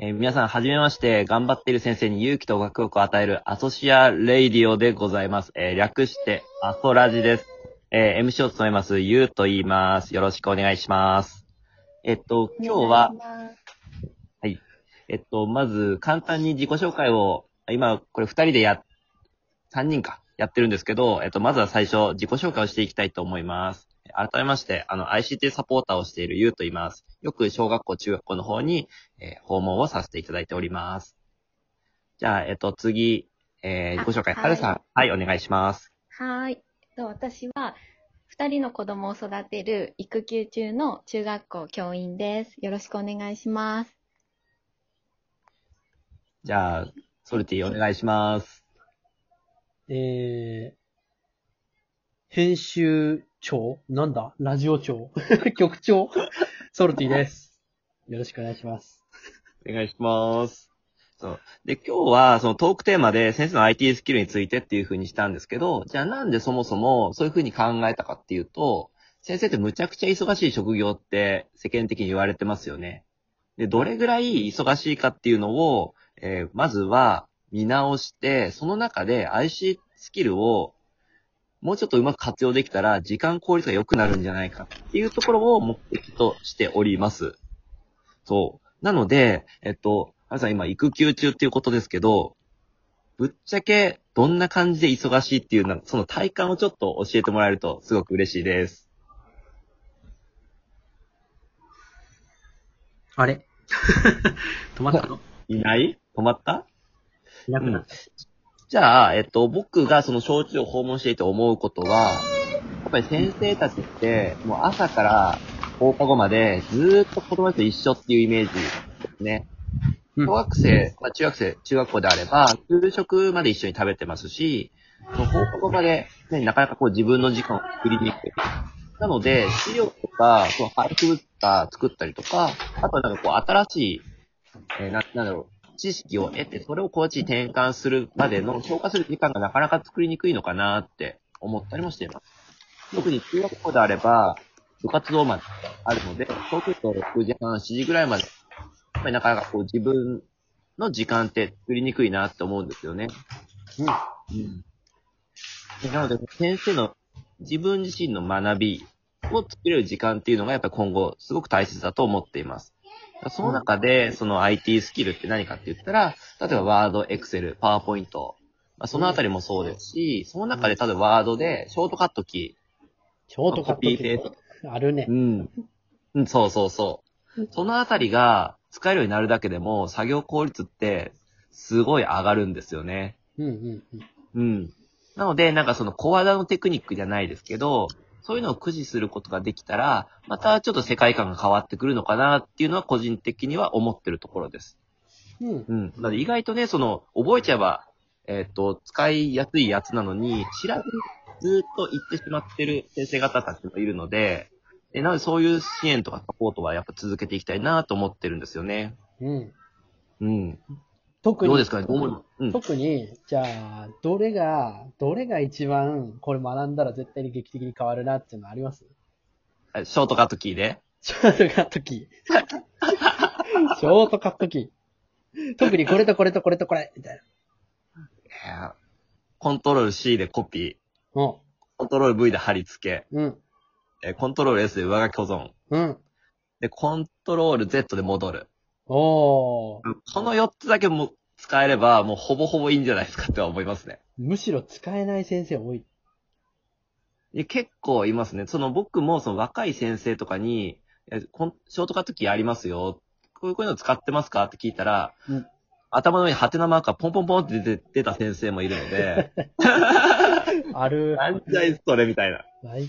えー皆さん、はじめまして、頑張っている先生に勇気と学力を与えるアソシアレイディオでございます。えー略して、アソラジです。えー MC を務めます、ゆうと言います。よろしくお願いします。えっと、今日は、はいえっと、まず、簡単に自己紹介を、今、これ二人でや、三人か、やってるんですけど、えっと、まずは最初、自己紹介をしていきたいと思います。改めまして、あの、ICT サポーターをしているゆうと言います。よく小学校、中学校の方に、えー訪問をさせていただいております。じゃあ、えっと、次、えー、あ自己紹介、はるさん、はい、お願いします。はーい。と私は、二人の子供を育てる育休中の中学校教員です。よろしくお願いします。じゃあ、ソルティお願いします。えー、編集長？なんだ？ラジオ長？局長？ソルティです。よろしくお願いします。お願いします。そう。で、今日は、そのトークテーマで先生の IT スキルについてっていう風にしたんですけど、じゃあなんでそもそもそういう風に考えたかっていうと、先生ってむちゃくちゃ忙しい職業って世間的に言われてますよね。で、どれぐらい忙しいかっていうのを、えーまずは見直して、その中で IC スキルをもうちょっとうまく活用できたら時間効率が良くなるんじゃないかっていうところを目的としております。そう。なので、えっと、はるさん今育休中っていうことですけど、ぶっちゃけどんな感じで忙しいっていうの、その体感をちょっと教えてもらえるとすごく嬉しいです。あれ？止まったの？いない？止まった？いなくなった。じゃあ、えっと、僕がその小中を訪問していて思うことは、やっぱり先生たちって、もう朝から放課後までずーっと子供たちと一緒っていうイメージですね。うん小学生、まあ、中学生、中学校であれば、給食まで一緒に食べてますし、その放課後まで、ね、なかなかこう自分の時間を作りにくい。なので、資料とか、その配布物が作ったりとか、あとはなんかこう新しい、えーな、なんだろう、知識を得て、それをこっちに転換するまでの消化する時間がなかなか作りにくいのかなって思ったりもしています。特に中学校であれば、部活動まであるので、そうすると6時半、7時ぐらいまで、やっぱりなかなかこう自分の時間って作りにくいなって思うんですよね。うん。でなので、先生の自分自身の学びを作れる時間っていうのがやっぱり今後すごく大切だと思っています。その中で、その IT スキルって何かって言ったら、例えばワード、エクセル、パワーポイント、まあ、そのあたりもそうですし、その中で例えばワードでショートカットキショートカットコピーペースあるねー。う。ん。うん、そうそうそう。そのあたりが使えるようになるだけでも、作業効率ってすごい上がるんですよね。うんうんうん。うん。なので、なんかその小技のテクニックじゃないですけど、そういうのを駆使することができたら、またちょっと世界観が変わってくるのかなっていうのは個人的には思ってるところです。うん。うん。なので意外とね、その、覚えちゃえば、えっ、と、使いやすいやつなのに、知らずにずっと言ってしまってる先生方たちもいるので、えなのでそういう支援とかサポートはやっぱ続けていきたいなと思ってるんですよね。うん。うん。特に、どうですかうん。特に、じゃあ、どれが、どれが一番これ学んだら絶対に劇的に変わるなっていうのあります？あショートカットキーでショートカットキー。ショートカットキー。特にこれとこれとこれとこれ、みたいいやコントロール C でコピー。な。コントロール V で貼り付け、うん。うん。えーコントロール S で上書き保存、うん。で、コントロール Z で戻る。おー。この4つだけも使えれば、もうほぼほぼいいんじゃないですかって思いますね。むしろ使えない先生多い。いや結構いますね。その僕もその若い先生とかに、えこんショートカットキーありますよ。こういうの使ってますかって聞いたら、うん頭の上にハテナマークがポンポンポンって出て出た先生もいるので、ある。なんじゃいそれみたいな。はい。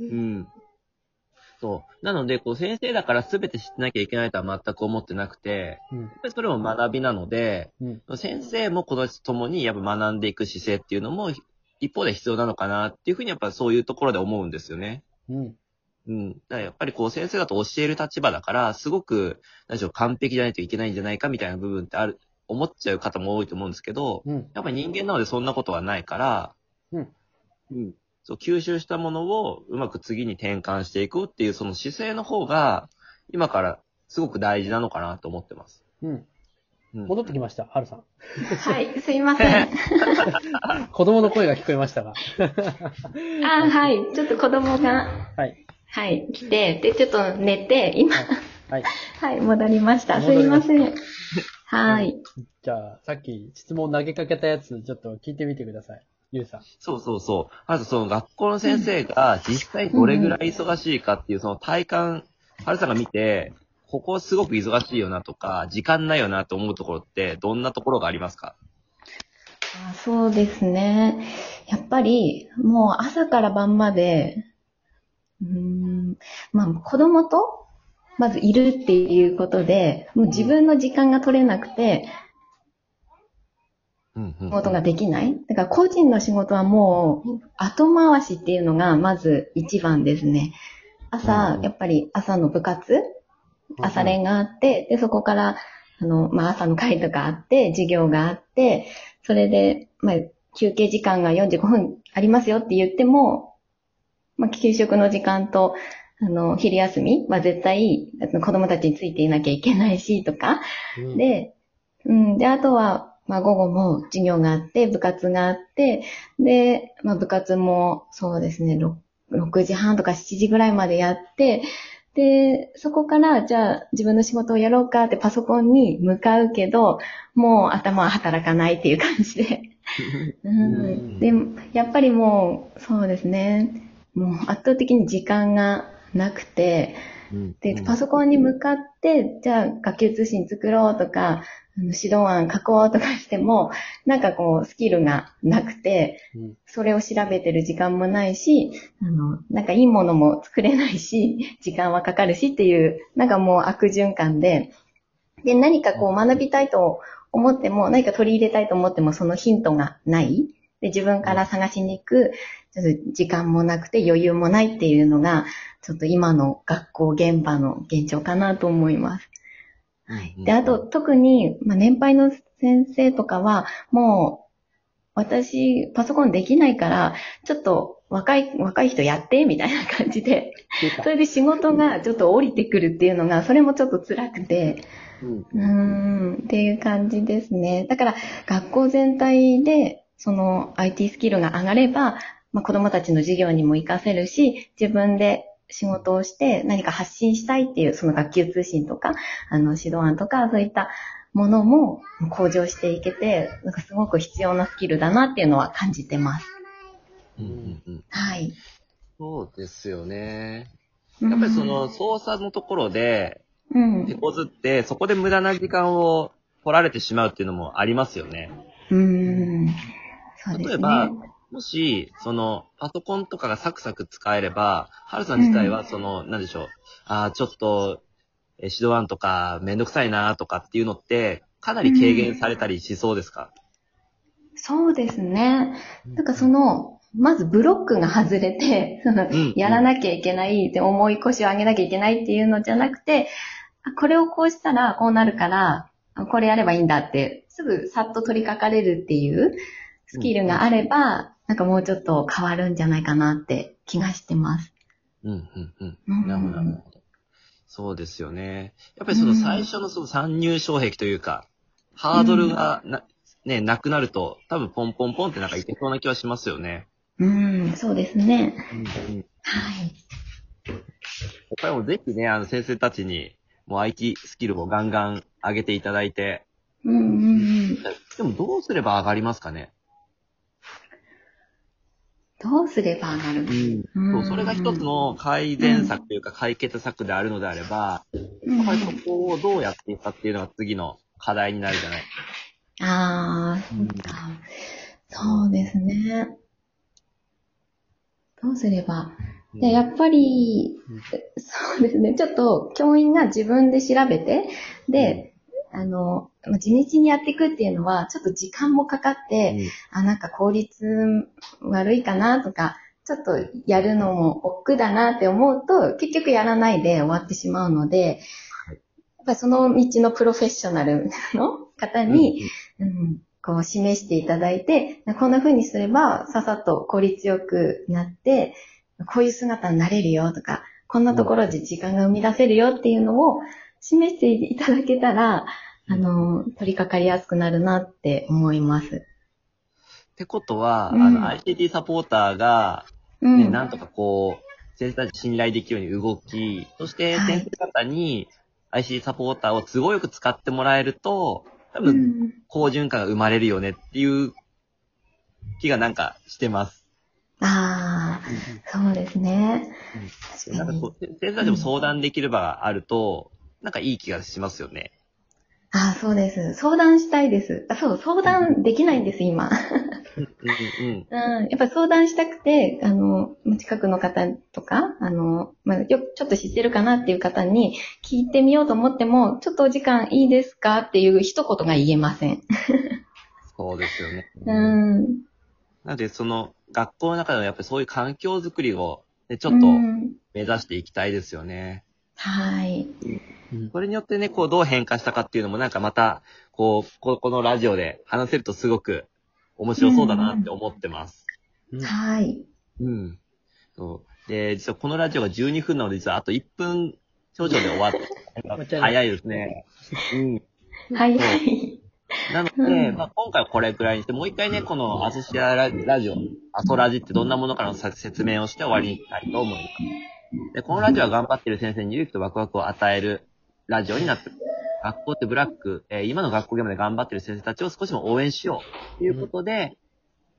うん。そう。なので、こう、先生だから全て知ってなきゃいけないとは全く思ってなくて、うん。やっぱりそれも学びなので、うん。先生も子たちともにやっぱ学んでいく姿勢っていうのも、一方で必要なのかなっていうふうにやっぱそういうところで思うんですよね。うん。うん。だからやっぱりこう先生だと教える立場だから、すごく、何でしょう、完璧じゃないといけないんじゃないかみたいな部分ってある、思っちゃう方も多いと思うんですけど、うん。やっぱり人間なのでそんなことはないから、うん。うん。そう、吸収したものをうまく次に転換していくっていうその姿勢の方が、今からすごく大事なのかなと思ってます。うん。うん戻ってきました、はるさん。はい、すいません。子供の声が聞こえましたが。あはい、ちょっと子供が、はい。はい、来て、で、ちょっと寝て、今、はい。はい、戻りました。すいません。はい。じゃあ、さっき質問投げかけたやつ、ちょっと聞いてみてください。ゆうさん。そうそうそう。あとその学校の先生が実際どれぐらい忙しいかっていうその体感、はるさんが見て、ここすごく忙しいよなとか、時間ないよなと思うところって、どんなところがありますか？あそうですね。やっぱり、もう朝から晩まで、うーん、まあ子供と、まずいるっていうことで、もう自分の時間が取れなくて、仕事ができない？だから個人の仕事はもう後回しっていうのがまず一番ですね。朝う、んやっぱり朝の部活、朝練があって、で、そこから、あの、まあ、朝の会とかあって、授業があって、それで、まあ、休憩時間が45分ありますよって言っても、まあ、給食の時間と、あの、昼休みは絶対、子供たちについていなきゃいけないし、とか、うん、で、うん、で、あとは、まあ午後も授業があって、部活があって、で、まあ部活もそうですね、6, 6時半とか7時ぐらいまでやって、で、そこから、じゃあ自分の仕事をやろうかってパソコンに向かうけど、もう頭は働かないっていう感じで。うん、で、やっぱりもう、そうですね、もう圧倒的に時間がなくて、で、パソコンに向かって、じゃあ学級通信作ろうとか、指導案書こうとかしても、なんかこう、スキルがなくて、うん。それを調べてる時間もないし、あの、なんかいいものも作れないし、時間はかかるしっていう、なんかもう悪循環で、で、何かこう学びたいと思っても、何か取り入れたいと思っても、そのヒントがない。で、自分から探しに行く、ちょっと時間もなくて余裕もないっていうのが、ちょっと今の学校現場の現状かなと思います。はい。で、あと、特に、まあ、年配の先生とかは、もう、私、パソコンできないから、ちょっと若い、若い人やって、みたいな感じで、それで仕事がちょっと降りてくるっていうのが、それもちょっと辛くて、うんうーん、っていう感じですね。だから、学校全体で、その IT スキルが上がれば、まあ、子供たちの授業にも活かせるし、自分で仕事をして何か発信したいっていう、その学級通信とか、あの、指導案とか、そういったものも向上していけて、なんかすごく必要なスキルだなっていうのは感じてます。うんうんうんはい。そうですよね。ややっぱりその操作のところで、うん、手こずって、そこで無駄な時間を取られてしまうっていうのもありますよね。うん。そうですね。例えば、もし、その、パソコンとかがサクサク使えれば、ハルさん自体は、その、なんでしょう、ああ、ちょっと、え指導案とか、めんどくさいなとかっていうのって、かなり軽減されたりしそうですか、そうですね。なんかその、まずブロックが外れて、そのうんやらなきゃいけないって重い腰を上げなきゃいけないっていうのじゃなくて、あこれをこうしたらこうなるから、あこれやればいいんだって、すぐさっと取り掛かれるっていうスキルがあれば、なんかもうちょっと変わるんじゃないかなって気がしてます。うん、うん、うん。うんなるほど、なるほど。そうですよね。やっぱりその最初のその参入障壁というか、ハードルがな、ね、なくなると、多分ポンポンポンってなんかいけそうな気はしますよね。うん、そうですね。うんうんはい。やっぱりもうぜひね、あの先生たちに、もう IT スキルをガンガン上げていただいて、うんうんうん。でもどうすれば上がりますかね？どうすれば上がるうんそう、それが一つの改善策というか解決策であるのであれば、うんやっぱりそこをどうやっていくかっていうのが次の課題になるじゃない？ああ、そっか。そうですね。どうすれば？で、やっぱり、そうですね。ちょっと教員が自分で調べて、で、あの、まあ地道にやっていくっていうのは、ちょっと時間もかかって、あ、なんか効率悪いかなとか、ちょっとやるのも億劫だなって思うと、結局やらないで終わってしまうので、はい。やっぱりその道のプロフェッショナルの方うんに、うん、こう示していただいて、こんな風にすればささっと効率よくなって、こういう姿になれるよとか、こんなところで時間が生み出せるよっていうのを、示していただけたら、あの、取り掛かりやすくなるなって思います。ってことは、うんあの、ICT サポーターが、うん。ね、なんとかこう、先生たち信頼できるように動き、そしてはい先生方に ICT サポーターを都合よく使ってもらえると、多う分、ん好循環が生まれるよねっていう気がなんかしてます。ああ、そうですね。なんかこ。う、先生たちも相談できる場があると、なんかいい気がしますよね。ああ、そうです。相談したいです。あ、そう、相談できないんです、今。うんうんうん、やっぱ相談したくて、あの、近くの方とか、あの、まあ、よくちょっと知ってるかなっていう方に聞いてみようと思っても、ちょっとお時間いいですかっていう一言が言えません。そうですよね。うん。なので、その、学校の中でもやっぱりそういう環境づくりを、ね、ちちょっと目指していきたいですよね。はい。うんそれによってね、こう、どう変化したかっていうのもなんかまた、こう、ここのラジオで話せるとすごく面白そうだなって思ってます。うんはい。うん。そう。で、実はこのラジオが12分なので、実はあと1分少々で終わって、早いですね。うん。はい、はい。なので、うんまあ、今回はこれくらいにして、もう一回ね、このアソシアララジオ、アソラジってどんなものかのさ説明をして終わりにしたいと思います。で、このラジオは頑張ってる先生に勇気とワクワクを与えるラジオになってる。学校ってブラック、えー今の学校現場で頑張ってる先生たちを少しも応援しようということで、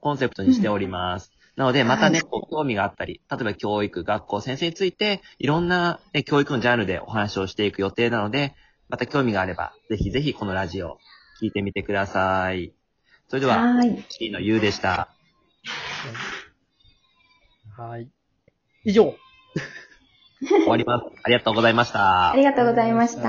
コンセプトにしております。なので、またね、興味があったり、例えば教育、学校、先生について、いろんな、ね、教育のジャンルでお話をしていく予定なので、また興味があれば、ぜひぜひこのラジオ、聞いてみてください。それでは、はい。C のゆうでした。はい。以上。終わります。ありがとうございましたあ。りがとうございました。